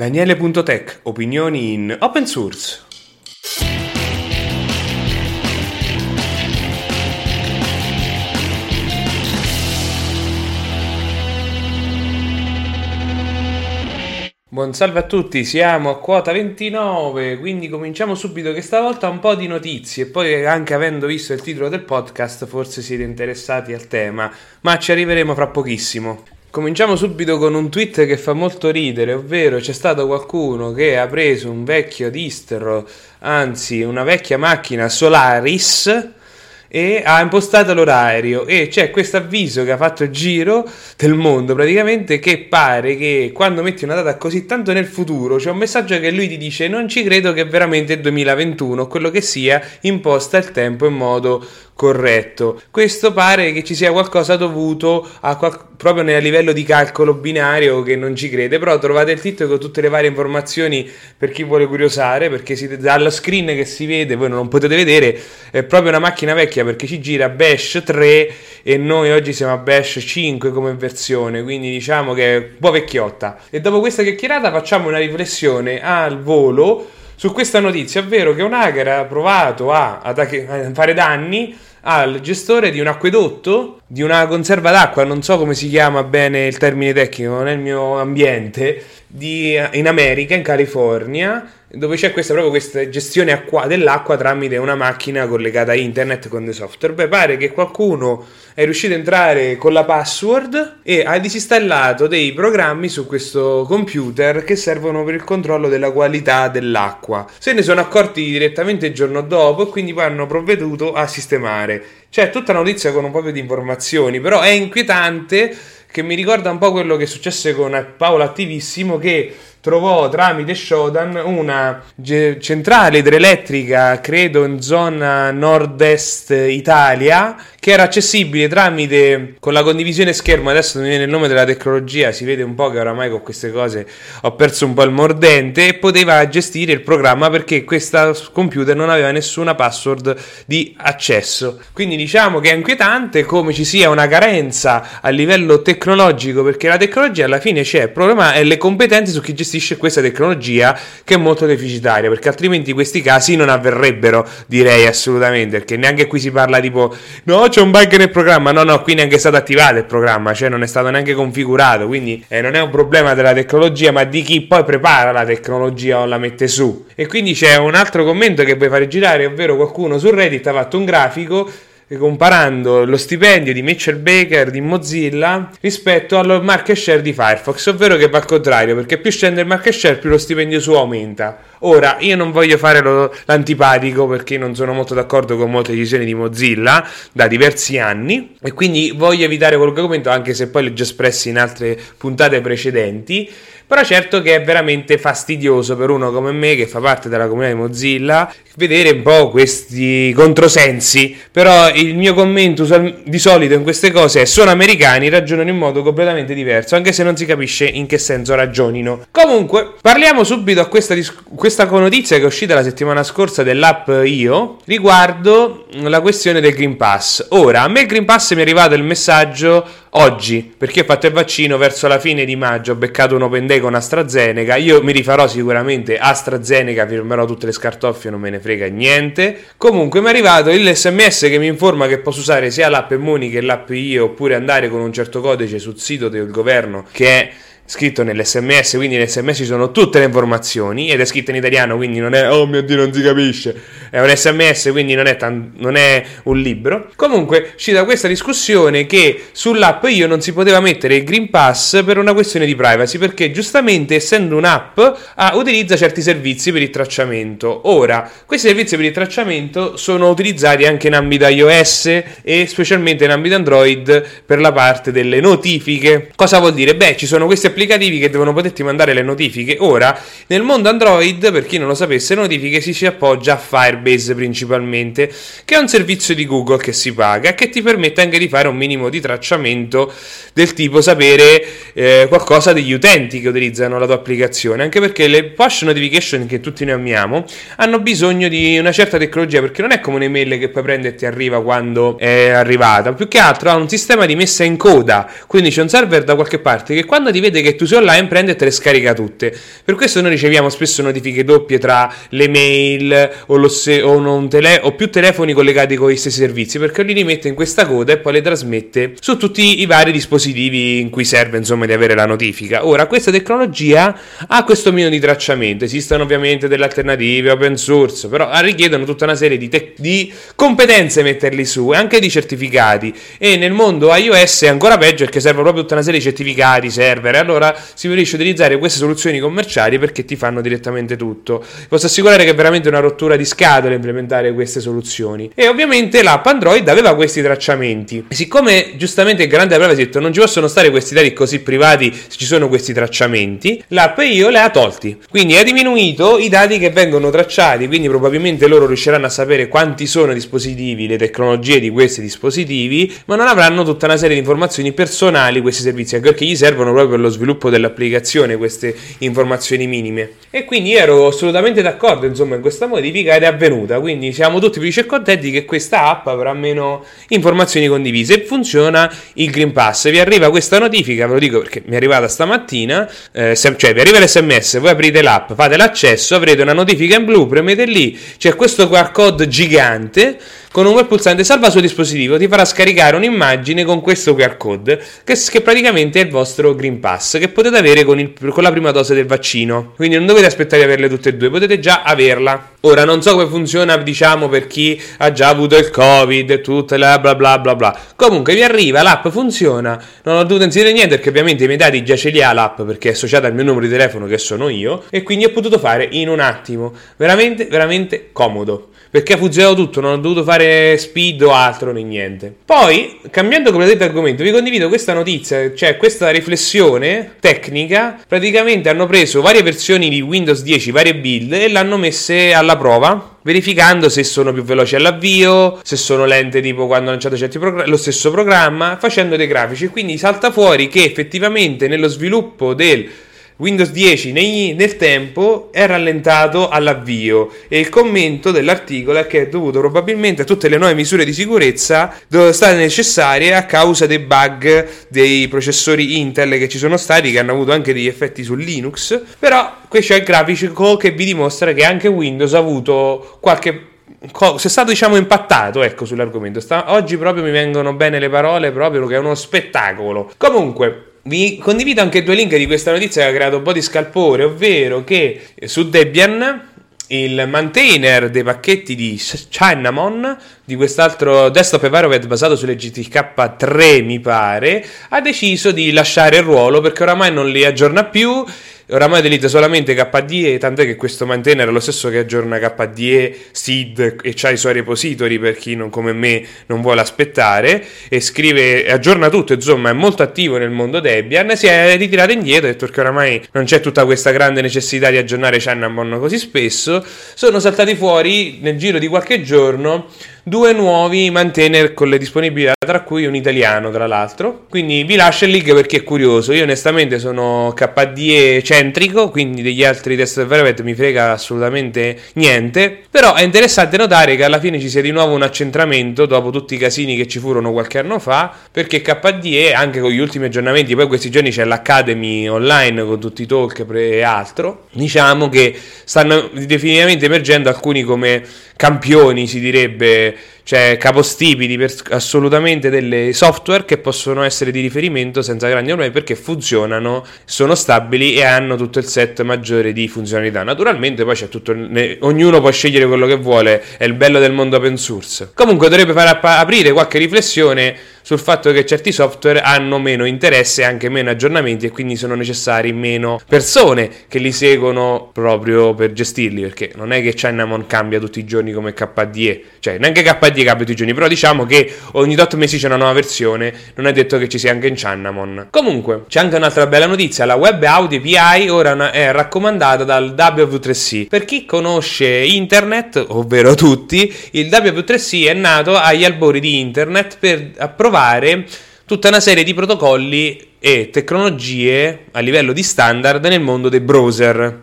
Daniele.tech, opinioni in open source. Buon salve a tutti, siamo a quota 29, quindi cominciamo subito che stavolta un po' di notizie, poi anche avendo visto il titolo del podcast forse siete interessati al tema, ma ci arriveremo fra pochissimo. Cominciamo subito con un tweet che fa molto ridere, ovvero c'è stato qualcuno che ha preso un vecchio distro, anzi una vecchia macchina Solaris, e ha impostato l'orario e c'è questo avviso che ha fatto il giro del mondo praticamente che pare che quando metti una data così tanto nel futuro c'è un messaggio che lui ti dice non ci credo che veramente il 2021 quello che sia imposta il tempo in modo corretto. Questo pare che ci sia qualcosa dovuto a qual- proprio nel livello di calcolo binario che non ci crede, però trovate il titolo con tutte le varie informazioni per chi vuole curiosare, perché si, dallo screen che si vede, voi non potete vedere, è proprio una macchina vecchia perché ci gira Bash 3 e noi oggi siamo a Bash 5 come versione, quindi diciamo che è un po' vecchiotta. E dopo questa chiacchierata facciamo una riflessione al volo su questa notizia, ovvero che un hacker ha provato a, a fare danni al gestore di un acquedotto, di una conserva d'acqua, non so come si chiama bene il termine tecnico, non è il mio ambiente, di, in America, in California, dove c'è questa, proprio questa gestione acqua, dell'acqua tramite una macchina collegata a internet con dei software. Beh, pare che qualcuno è riuscito ad entrare con la password e ha disinstallato dei programmi su questo computer che servono per il controllo della qualità dell'acqua. Se ne sono accorti direttamente il giorno dopo e quindi poi hanno provveduto a sistemare. C'è tutta notizia con un po' di informazioni, però è inquietante che mi ricorda un po' quello che successe con Paolo Attivissimo che trovò tramite Shodan una centrale idroelettrica, credo in zona nord-est Italia, che era accessibile tramite con la condivisione schermo. Adesso non viene il nome della tecnologia, si vede un po' che oramai con queste cose ho perso un po' il mordente. E poteva gestire il programma perché questo computer non aveva nessuna password di accesso. Quindi diciamo che è inquietante come ci sia una carenza a livello tecnologico, perché la tecnologia alla fine c'è, il problema è le competenze su chi gestisce gestisce questa tecnologia che è molto deficitaria, perché altrimenti questi casi non avverrebbero, direi assolutamente, perché neanche qui si parla tipo no, c'è un bug nel programma, no, no, qui neanche è stato attivato il programma, cioè non è stato neanche configurato, quindi eh, non è un problema della tecnologia, ma di chi poi prepara la tecnologia o la mette su. E quindi c'è un altro commento che vuoi fare girare, ovvero qualcuno su Reddit ha fatto un grafico comparando lo stipendio di Mitchell Baker di Mozilla rispetto al market share di Firefox, ovvero che va al contrario, perché più scende il market share più lo stipendio suo aumenta. Ora, io non voglio fare lo, l'antipatico perché non sono molto d'accordo con molte decisioni di Mozilla da diversi anni e quindi voglio evitare qualche commento anche se poi li ho già espressi in altre puntate precedenti però certo che è veramente fastidioso per uno come me che fa parte della comunità di Mozilla vedere un po' questi controsensi. Però il mio commento di solito in queste cose è sono americani, ragionano in modo completamente diverso, anche se non si capisce in che senso ragionino. Comunque, parliamo subito a questa, questa notizia che è uscita la settimana scorsa dell'app Io riguardo la questione del Green Pass. Ora, a me il Green Pass mi è arrivato il messaggio oggi, perché ho fatto il vaccino verso la fine di maggio, ho beccato un open day con AstraZeneca, io mi rifarò sicuramente AstraZeneca, firmerò tutte le scartoffie, non me ne frega niente. Comunque mi è arrivato l'SMS che mi informa che posso usare sia l'app Muni che l'app Io, oppure andare con un certo codice sul sito del governo che è scritto nell'SMS, quindi nell'SMS ci sono tutte le informazioni ed è scritto in italiano, quindi non è oh mio dio non si capisce, è un SMS, quindi non è, tan- non è un libro. Comunque ci da questa discussione che sull'app io non si poteva mettere il Green Pass per una questione di privacy, perché giustamente essendo un'app ah, utilizza certi servizi per il tracciamento. Ora, questi servizi per il tracciamento sono utilizzati anche in ambito iOS e specialmente in ambito Android per la parte delle notifiche. Cosa vuol dire? Beh, ci sono questi applicativi applicativi che devono poterti mandare le notifiche. Ora, nel mondo Android, per chi non lo sapesse, le notifiche si ci appoggia a Firebase principalmente, che è un servizio di Google che si paga e che ti permette anche di fare un minimo di tracciamento del tipo sapere eh, qualcosa degli utenti che utilizzano la tua applicazione, anche perché le push notification che tutti noi amiamo hanno bisogno di una certa tecnologia, perché non è come un'email che poi prende e ti arriva quando è arrivata, più che altro ha un sistema di messa in coda, quindi c'è un server da qualche parte che quando ti vede che che tu sei online, prende e te le scarica tutte. Per questo noi riceviamo spesso notifiche doppie tra le mail o, se- o, tele- o più telefoni collegati con gli stessi servizi, perché li mette in questa coda e poi le trasmette su tutti i vari dispositivi in cui serve insomma di avere la notifica. Ora, questa tecnologia ha questo minimo di tracciamento, esistono ovviamente delle alternative open source, però richiedono tutta una serie di, te- di competenze metterli su e anche di certificati e nel mondo iOS è ancora peggio perché serve proprio tutta una serie di certificati, server, allora si preferisce utilizzare queste soluzioni commerciali perché ti fanno direttamente tutto. Posso assicurare che è veramente una rottura di scatole implementare queste soluzioni. E ovviamente l'app Android aveva questi tracciamenti. E siccome giustamente il grande aveva detto non ci possono stare questi dati così privati se ci sono questi tracciamenti, l'app io le ha tolti. Quindi ha diminuito i dati che vengono tracciati, quindi probabilmente loro riusciranno a sapere quanti sono i dispositivi, le tecnologie di questi dispositivi, ma non avranno tutta una serie di informazioni personali questi servizi, anche perché gli servono proprio per lo sviluppo dell'applicazione queste informazioni minime. E quindi ero assolutamente d'accordo, insomma, in questa modifica ed è avvenuta, quindi siamo tutti felici e contenti che questa app avrà meno informazioni condivise e funziona il Green Pass. Vi arriva questa notifica, ve lo dico perché mi è arrivata stamattina, eh, cioè vi arriva l'SMS, voi aprite l'app, fate l'accesso, avrete una notifica in blu, premete lì, c'è questo QR code gigante con un web pulsante salva sul dispositivo ti farà scaricare un'immagine con questo QR code che, che praticamente è il vostro Green Pass che potete avere con, il, con, la prima dose del vaccino. Quindi non dovete aspettare di averle tutte e due potete già averla. Ora non so come funziona diciamo per chi ha già avuto il covid e tutte la bla bla bla bla. Comunque vi arriva l'app funziona. Non ho dovuto inserire niente perché ovviamente i miei dati già ce li ha l'app perché è associata al mio numero di telefono che sono io e quindi ho potuto fare in un attimo. Veramente veramente comodo. Perché ha funzionato tutto, non ho dovuto fare speed o altro né niente. Poi, cambiando completamente argomento, vi condivido questa notizia, cioè questa riflessione tecnica. Praticamente hanno preso varie versioni di Windows 10, varie build e l'hanno messe alla prova verificando se sono più veloci all'avvio, se sono lente tipo quando ho lanciato certi programmi, lo stesso programma, facendo dei grafici. Quindi salta fuori che effettivamente nello sviluppo del Windows 10 nei, nel tempo è rallentato all'avvio e il commento dell'articolo è che è dovuto probabilmente a tutte le nuove misure di sicurezza state necessarie a causa dei bug dei processori Intel che ci sono stati che hanno avuto anche degli effetti su Linux. Però qui c'è il grafico che vi dimostra che anche Windows ha avuto qualche si è stato diciamo impattato ecco sull'argomento. Sta, oggi proprio mi vengono bene le parole proprio che è uno spettacolo. Comunque vi condivido anche due link di questa notizia che ha creato un po' di scalpore, ovvero che su Debian il maintainer dei pacchetti di Cinnamon, di quest'altro desktop environment basato sulle GTK3 mi pare, ha deciso di lasciare il ruolo perché oramai non li aggiorna più oramai utilizza solamente KDE, tant'è che questo maintainer è lo stesso che aggiorna KDE, SID e c'ha i suoi repository per chi non come me non vuole aspettare e scrive, aggiorna tutto, insomma è molto attivo nel mondo Debian, si è ritirato indietro e detto che oramai non c'è tutta questa grande necessità di aggiornare Cinnamon così spesso, sono saltati fuori nel giro di qualche giorno due nuovi maintainer con le disponibilità, tra cui un italiano, tra l'altro. Quindi vi lascio il link perché è curioso. Io onestamente sono KDE centrico, quindi degli altri test development mi frega assolutamente niente. Però è interessante notare che alla fine ci sia di nuovo un accentramento dopo tutti i casini che ci furono qualche anno fa, perché KDE, anche con gli ultimi aggiornamenti, poi questi giorni c'è l'Academy online con tutti i talk e altro, diciamo che stanno definitivamente emergendo alcuni come campioni, si direbbe, cioè capostipiti assolutamente delle software che possono essere di riferimento senza grandi problemi perché funzionano, sono stabili e hanno tutto il set maggiore di funzionalità. Naturalmente poi c'è tutto, ognuno può scegliere quello che vuole, è il bello del mondo open source. Comunque dovrebbe far aprire qualche riflessione sul fatto che certi software hanno meno interesse e anche meno aggiornamenti e quindi sono necessari meno persone che li seguono proprio per gestirli perché non è che Cinnamon cambia tutti i giorni come KDE cioè neanche KDE cambia tutti i giorni però diciamo che ogni 8 mesi c'è una nuova versione. Non è detto che ci sia anche in Cinnamon comunque c'è anche un'altra bella notizia. La web audio API ora è raccomandata dal W3C per chi conosce internet ovvero tutti il W3C è nato agli albori di internet per approvare trovare tutta una serie di protocolli e tecnologie a livello di standard nel mondo dei browser.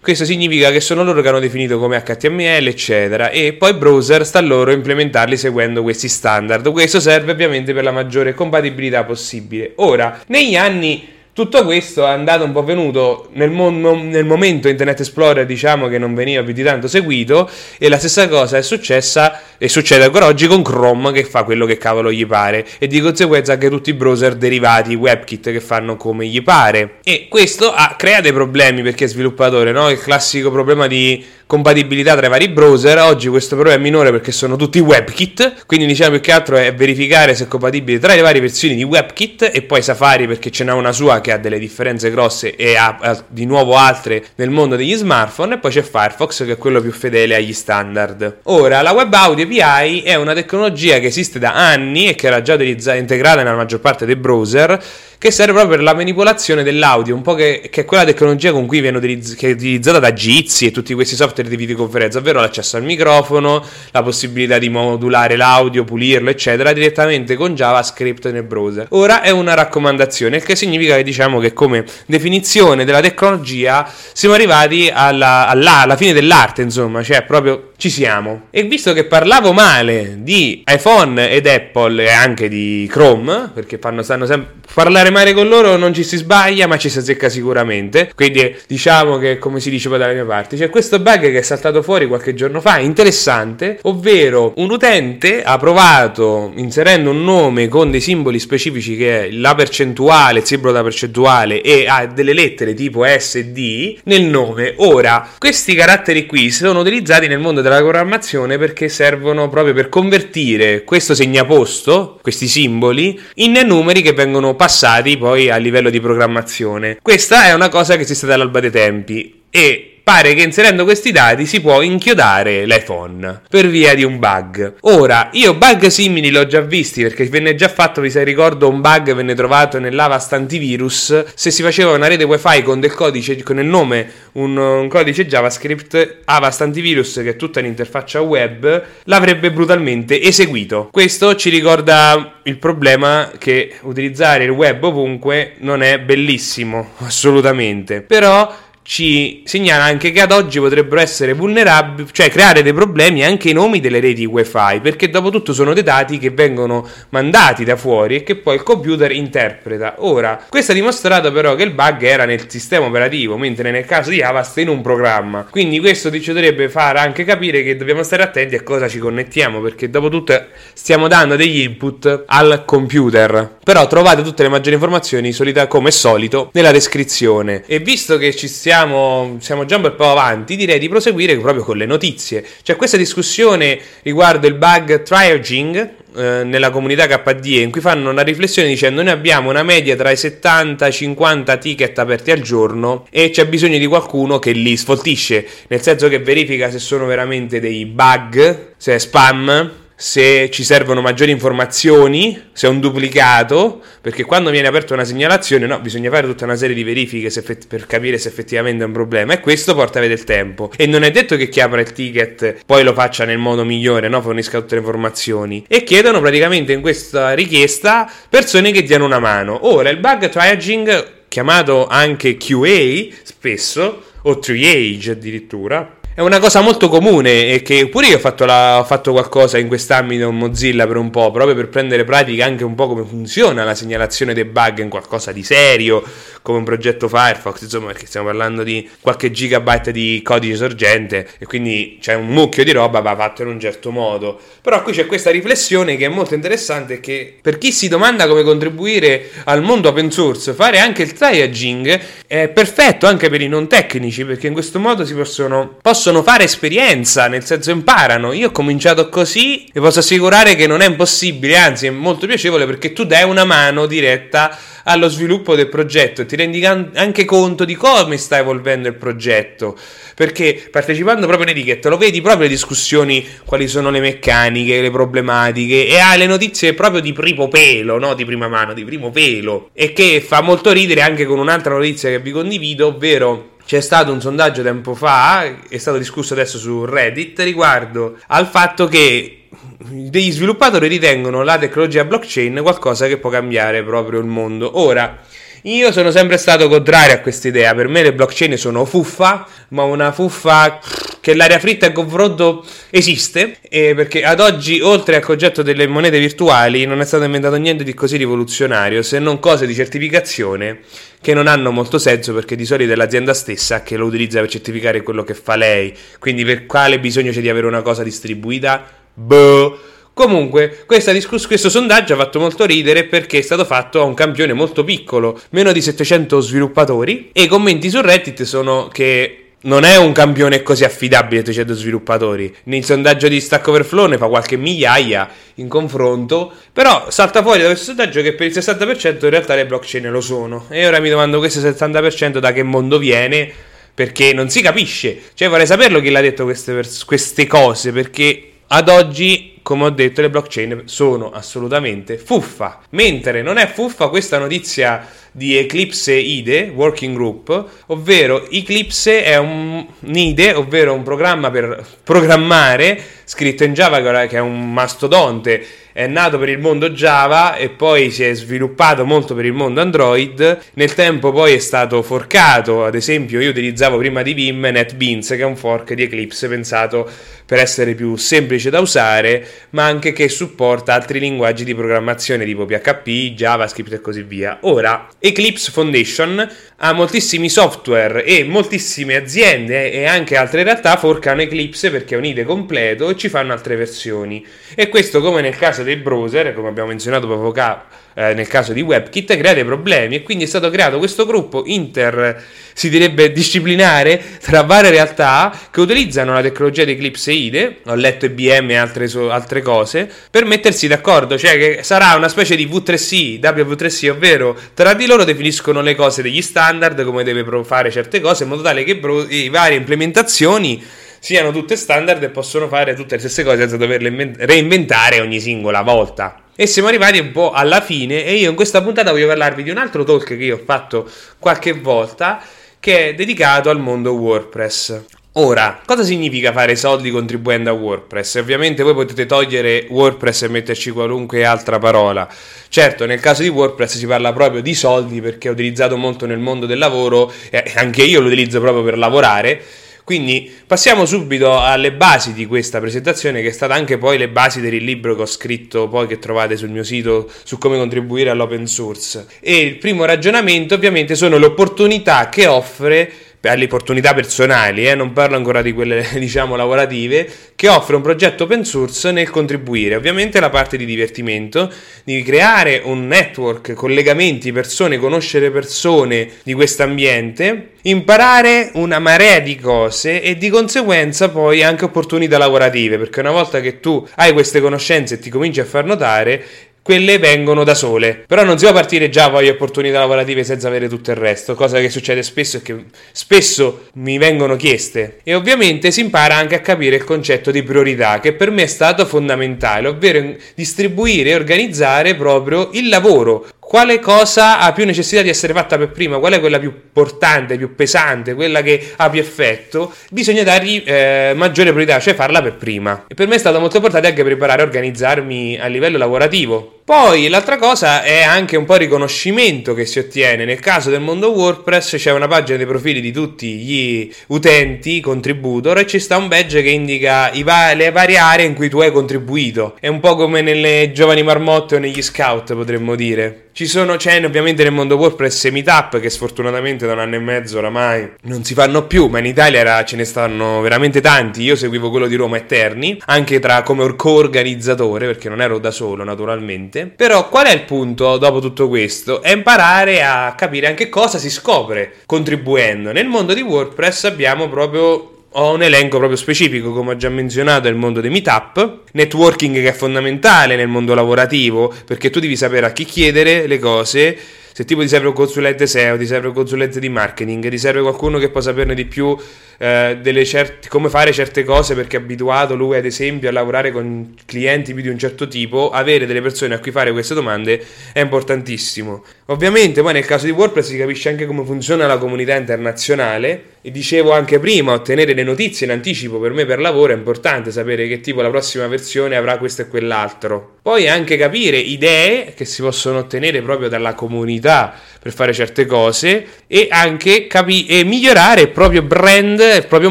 Questo significa che sono loro che hanno definito come HTML, eccetera, e poi browser sta loro implementarli seguendo questi standard. Questo serve ovviamente per la maggiore compatibilità possibile. Ora, negli anni Tutto questo è andato un po' venuto nel, mo- nel, momento Internet Explorer, diciamo che non veniva più di tanto seguito, e la stessa cosa è successa e succede ancora oggi con Chrome che fa quello che cavolo gli pare, e di conseguenza anche tutti i browser derivati, WebKit che fanno come gli pare. E questo ha, crea dei problemi per chi è sviluppatore, no? Il classico problema di compatibilità tra i vari browser. Oggi questo problema è minore perché sono tutti WebKit, quindi diciamo più che altro è verificare se è compatibile tra le varie versioni di WebKit e poi Safari perché ce n'ha una sua che ha delle differenze grosse e ha, ha di nuovo altre nel mondo degli smartphone e poi c'è Firefox che è quello più fedele agli standard. Ora, la Web Audio API è una tecnologia che esiste da anni e che era già integrata nella maggior parte dei browser che serve proprio per la manipolazione dell'audio, un po' che, che è quella tecnologia con cui viene utilizz- utilizzata da Jitsi e tutti questi software di videoconferenza, ovvero l'accesso al microfono, la possibilità di modulare l'audio, pulirlo, eccetera, direttamente con JavaScript nel browser. Ora è una raccomandazione, il che significa che diciamo che come definizione della tecnologia siamo arrivati alla, alla, alla fine dell'arte, insomma, cioè proprio ci siamo. E visto che parlavo male di iPhone ed Apple e anche di Chrome, perché fanno, stanno sempre parlare male con loro non ci si sbaglia, ma ci si azzecca sicuramente. Quindi diciamo che, come si dice poi dalle mie parti, c'è questo bug che è saltato fuori qualche giorno fa, interessante, ovvero un utente ha provato inserendo un nome con dei simboli specifici che è la percentuale, il simbolo da percentuale e ha delle lettere tipo S e D nel nome. Ora, questi caratteri qui sono utilizzati nel mondo della programmazione perché servono proprio per convertire questo segnaposto, questi simboli, in numeri che vengono passati poi a livello di programmazione. Questa è una cosa che esiste dall'alba dei tempi e pare che inserendo questi dati si può inchiodare l'iPhone per via di un bug. Ora, io bug simili l'ho già visti perché venne già fatto, vi se ricordo, un bug venne trovato nell'Avast antivirus. Se si faceva una rete wifi con del codice, con il nome, un, un codice JavaScript, Avast antivirus, che è tutta l'interfaccia web, l'avrebbe brutalmente eseguito. Questo ci ricorda il problema che utilizzare il web ovunque non è bellissimo, assolutamente. Però ci segnala anche che ad oggi potrebbero essere vulnerabili, cioè creare dei problemi anche i nomi delle reti wifi, perché dopo tutto sono dei dati che vengono mandati da fuori e che poi il computer interpreta. Ora, questo ha dimostrato però che il bug era nel sistema operativo, mentre nel caso di Avast in un programma. Quindi questo ci dovrebbe far anche capire che dobbiamo stare attenti a cosa ci connettiamo, perché dopo tutto stiamo dando degli input al computer. Però trovate tutte le maggiori informazioni, solita come solito, nella descrizione. E visto che ci stiamo siamo, siamo già un bel po' avanti, direi di proseguire proprio con le notizie. C'è questa discussione riguardo il bug triaging eh, nella comunità KDE in cui fanno una riflessione dicendo noi abbiamo una media tra i 70 e i 50 ticket aperti al giorno e c'è bisogno di qualcuno che li sfoltisce, nel senso che verifica se sono veramente dei bug, se è spam se ci servono maggiori informazioni, se è un duplicato, perché quando viene aperta una segnalazione, no, bisogna fare tutta una serie di verifiche effett- per capire se effettivamente è un problema e questo porta a vedere il tempo. E non è detto che chi apre il ticket poi lo faccia nel modo migliore, no, fornisca tutte le informazioni. E chiedono praticamente in questa richiesta persone che diano una mano. Ora, il bug triaging, chiamato anche QA spesso, o triage addirittura, è una cosa molto comune e che pure io ho fatto, la, ho fatto qualcosa in quest'ambito con Mozilla per un po', proprio per prendere pratica anche un po' come funziona la segnalazione dei bug in qualcosa di serio, come un progetto Firefox, insomma, perché stiamo parlando di qualche gigabyte di codice sorgente e quindi c'è un mucchio di roba va fatto in un certo modo. Però qui c'è questa riflessione che è molto interessante che per chi si domanda come contribuire al mondo open source, fare anche il triaging è perfetto anche per i non tecnici, perché in questo modo si possono, possono possono fare esperienza, nel senso imparano. Io ho cominciato così e posso assicurare che non è impossibile, anzi è molto piacevole perché tu dai una mano diretta allo sviluppo del progetto e ti rendi anche conto di come sta evolvendo il progetto. Perché partecipando proprio in etichetta lo vedi proprio le discussioni, quali sono le meccaniche, le problematiche e hai le notizie proprio di primo pelo, no di prima mano, di primo pelo. E che fa molto ridere anche con un'altra notizia che vi condivido, ovvero c'è stato un sondaggio tempo fa, è stato discusso adesso su Reddit, riguardo al fatto che degli sviluppatori ritengono la tecnologia blockchain qualcosa che può cambiare proprio il mondo. Ora, io sono sempre stato contrario a questa idea, per me le blockchain sono fuffa, ma una fuffa che l'aria fritta in confronto esiste, eh, perché ad oggi, oltre al concetto delle monete virtuali, non è stato inventato niente di così rivoluzionario, se non cose di certificazione che non hanno molto senso perché di solito è l'azienda stessa che lo utilizza per certificare quello che fa lei. Quindi per quale bisogno c'è di avere una cosa distribuita? Boh. Comunque, discuss- questo sondaggio ha fatto molto ridere perché è stato fatto a un campione molto piccolo, meno di 700 sviluppatori, e i commenti su Reddit sono che non è un campione così affidabile 300 sviluppatori. Nel sondaggio di Stack Overflow ne fa qualche migliaia in confronto, però salta fuori da questo sondaggio che per il 60% in realtà le blockchain lo sono. E ora mi domando questo 70% da che mondo viene, perché non si capisce. Cioè vorrei saperlo chi l'ha detto queste, pers- queste cose, perché ad oggi, come ho detto, le blockchain sono assolutamente fuffa. Mentre non è fuffa questa notizia di Eclipse IDE Working Group, ovvero Eclipse è un, un IDE, ovvero un programma per programmare scritto in Java che è un mastodonte è nato per il mondo Java e poi si è sviluppato molto per il mondo Android. Nel tempo poi è stato forcato, ad esempio io utilizzavo prima di Vim NetBeans che è un fork di Eclipse pensato per essere più semplice da usare, ma anche che supporta altri linguaggi di programmazione tipo PHP, JavaScript e così via. Ora, Eclipse Foundation ha moltissimi software e moltissime aziende e anche altre realtà forcano Eclipse perché è un IDE completo ci fanno altre versioni. E questo come nel caso dei browser, come abbiamo menzionato poco fa eh, nel caso di WebKit, crea dei problemi e quindi è stato creato questo gruppo inter, si direbbe disciplinare, tra varie realtà che utilizzano la tecnologia di Eclipse IDE, ho letto IBM e altre, altre cose, per mettersi d'accordo, cioè che sarà una specie di V3C, W3C, ovvero tra di loro definiscono le cose degli standard, come deve fare certe cose, in modo tale che le varie implementazioni siano tutte standard e possono fare tutte le stesse cose senza doverle reinventare ogni singola volta. E siamo arrivati un po' alla fine e io in questa puntata voglio parlarvi di un altro talk che io ho fatto qualche volta che è dedicato al mondo WordPress. Ora, cosa significa fare soldi contribuendo a WordPress? Ovviamente voi potete togliere WordPress e metterci qualunque altra parola. Certo, nel caso di WordPress si parla proprio di soldi perché è utilizzato molto nel mondo del lavoro e anche io lo utilizzo proprio per lavorare quindi passiamo subito alle basi di questa presentazione, che è stata anche poi le basi del libro che ho scritto poi che trovate sul mio sito su come contribuire all'open source. E il primo ragionamento ovviamente sono le opportunità che offre alle opportunità personali, eh, non parlo ancora di quelle diciamo lavorative, che offre un progetto open source nel contribuire. Ovviamente la parte di divertimento, di creare un network, collegamenti, persone, conoscere persone di questo ambiente, imparare una marea di cose e di conseguenza poi anche opportunità lavorative, perché una volta che tu hai queste conoscenze e ti cominci a far notare, quelle vengono da sole. Però non si può partire già poi opportunità lavorative senza avere tutto il resto, cosa che succede spesso e che spesso mi vengono chieste. E ovviamente si impara anche a capire il concetto di priorità, che per me è stato fondamentale, ovvero distribuire e organizzare proprio il lavoro quale cosa ha più necessità di essere fatta per prima, qual è quella più importante, più pesante, quella che ha più effetto, bisogna dargli eh, maggiore priorità, cioè farla per prima. E per me è stato molto importante anche preparare e organizzarmi a livello lavorativo. Poi l'altra cosa è anche un po' il riconoscimento che si ottiene. Nel caso del mondo WordPress c'è una pagina dei profili di tutti gli utenti, contributor, e ci sta un badge che indica va- le varie aree in cui tu hai contribuito. È un po' come nelle giovani marmotte o negli scout, potremmo dire. Ci sono, c'è ovviamente nel mondo WordPress meetup che sfortunatamente da un anno e mezzo oramai non si fanno più, ma in Italia era, ce ne stanno veramente tanti. Io seguivo quello di Roma Eterni, anche tra come co-organizzatore, perché non ero da solo naturalmente. Però qual è il punto dopo tutto questo? È imparare a capire anche cosa si scopre contribuendo. Nel mondo di WordPress abbiamo proprio ho un elenco proprio specifico, come ho già menzionato, il mondo dei meetup, networking che è fondamentale nel mondo lavorativo, perché tu devi sapere a chi chiedere le cose se tipo ti serve un consulente SEO, ti serve un consulente di marketing, ti serve qualcuno che può saperne di più eh, certe, come fare certe cose perché è abituato lui ad esempio a lavorare con clienti più di un certo tipo, avere delle persone a cui fare queste domande è importantissimo. Ovviamente poi nel caso di WordPress si capisce anche come funziona la comunità internazionale e dicevo anche prima, ottenere le notizie in anticipo per me per lavoro è importante sapere che tipo la prossima versione avrà questo e quell'altro. Poi anche capire idee che si possono ottenere proprio dalla comunità per fare certe cose e anche capi- e migliorare il proprio brand, il proprio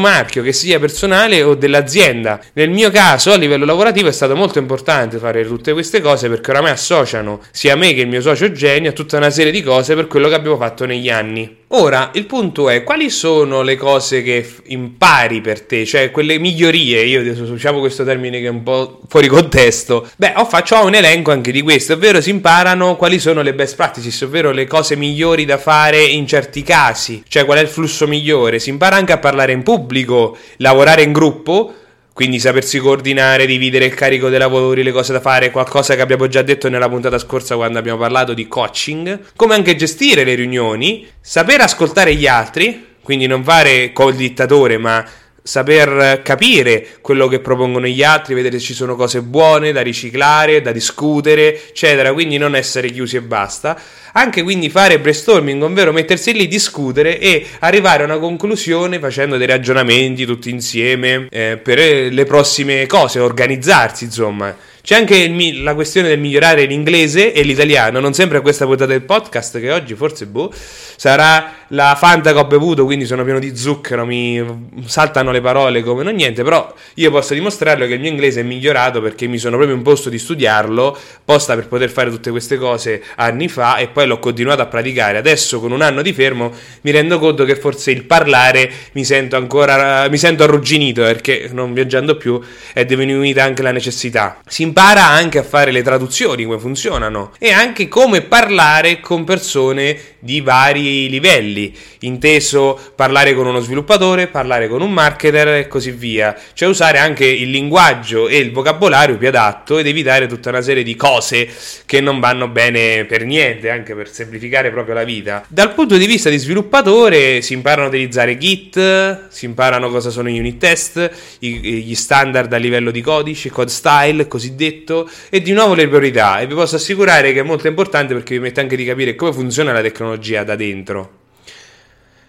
marchio, che sia personale o dell'azienda. Nel mio caso a livello lavorativo è stato molto importante fare tutte queste cose perché oramai associano sia me che il mio socio genio a tutta una serie di cose per quello che abbiamo fatto negli anni. Ora, il punto è quali sono le cose che impari per te, cioè quelle migliorie, io usiamo questo termine che è un po' fuori contesto, beh, ho, faccio un elenco anche di questo, ovvero si imparano quali sono le best practices, ovvero le cose migliori da fare in certi casi, cioè qual è il flusso migliore, si impara anche a parlare in pubblico, lavorare in gruppo, quindi sapersi coordinare, dividere il carico dei lavori, le cose da fare, qualcosa che abbiamo già detto nella puntata scorsa quando abbiamo parlato di coaching, come anche gestire le riunioni, saper ascoltare gli altri, quindi non fare col dittatore, ma saper capire quello che propongono gli altri, vedere se ci sono cose buone da riciclare, da discutere, eccetera, quindi non essere chiusi e basta. Anche quindi fare brainstorming, ovvero mettersi lì, discutere e arrivare a una conclusione facendo dei ragionamenti tutti insieme eh, per le prossime cose, organizzarsi, insomma. C'è anche il, la questione del migliorare l'inglese e l'italiano. Non sempre a questa puntata del podcast, che oggi forse boh, sarà la Fanta che ho bevuto, quindi sono pieno di zucchero, mi saltano le parole come non niente. Però io posso dimostrarlo che il mio inglese è migliorato perché mi sono proprio imposto di studiarlo, posta per poter fare tutte queste cose anni fa e poi l'ho continuato a praticare. Adesso, con un anno di fermo, mi rendo conto che forse il parlare mi sento ancora mi sento arrugginito perché non viaggiando più è diminuita anche la necessità. Si impara anche a fare le traduzioni, come funzionano, e anche come parlare con persone di vari livelli, inteso parlare con uno sviluppatore, parlare con un marketer e così via, cioè usare anche il linguaggio e il vocabolario più adatto ed evitare tutta una serie di cose che non vanno bene per niente, anche per semplificare proprio la vita. Dal punto di vista di sviluppatore si imparano a utilizzare Git, si imparano cosa sono gli unit test, gli standard a livello di codice, code style, cosiddetto detto e di nuovo le priorità e vi posso assicurare che è molto importante perché vi mette anche di capire come funziona la tecnologia da dentro.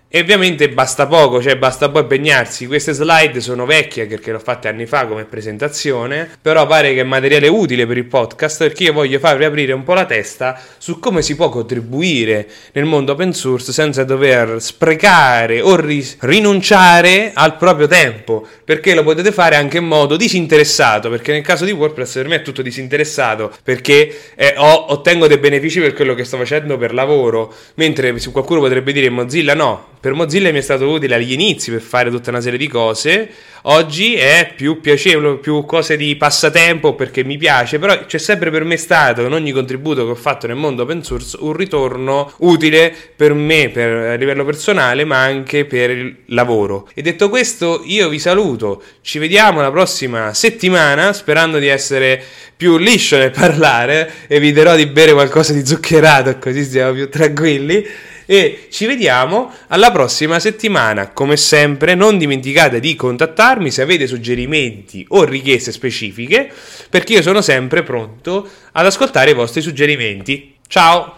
E ovviamente basta poco, cioè basta poi impegnarsi. Queste slide sono vecchie perché le ho fatte anni fa come presentazione, però pare che è materiale utile per il podcast perché io voglio farvi aprire un po' la testa su come si può contribuire nel mondo open source senza dover sprecare o ri- rinunciare al proprio tempo, perché lo potete fare anche in modo disinteressato, perché nel caso di WordPress per me è tutto disinteressato, perché eh, ho, ottengo dei benefici per quello che sto facendo per lavoro, mentre qualcuno potrebbe dire Mozilla no, per Mozilla mi è stato utile agli inizi per fare tutta una serie di cose. Oggi è più piacevole, più cose di passatempo perché mi piace, però c'è sempre per me stato in ogni contributo che ho fatto nel mondo open source un ritorno utile per me per, a livello personale, ma anche per il lavoro. E detto questo, io vi saluto. Ci vediamo la prossima settimana, sperando di essere più liscio nel parlare. Eviterò di bere qualcosa di zuccherato, così siamo più tranquilli e ci vediamo alla prossima settimana. Come sempre non dimenticate di contattarmi se avete suggerimenti o richieste specifiche perché io sono sempre pronto ad ascoltare i vostri suggerimenti. Ciao!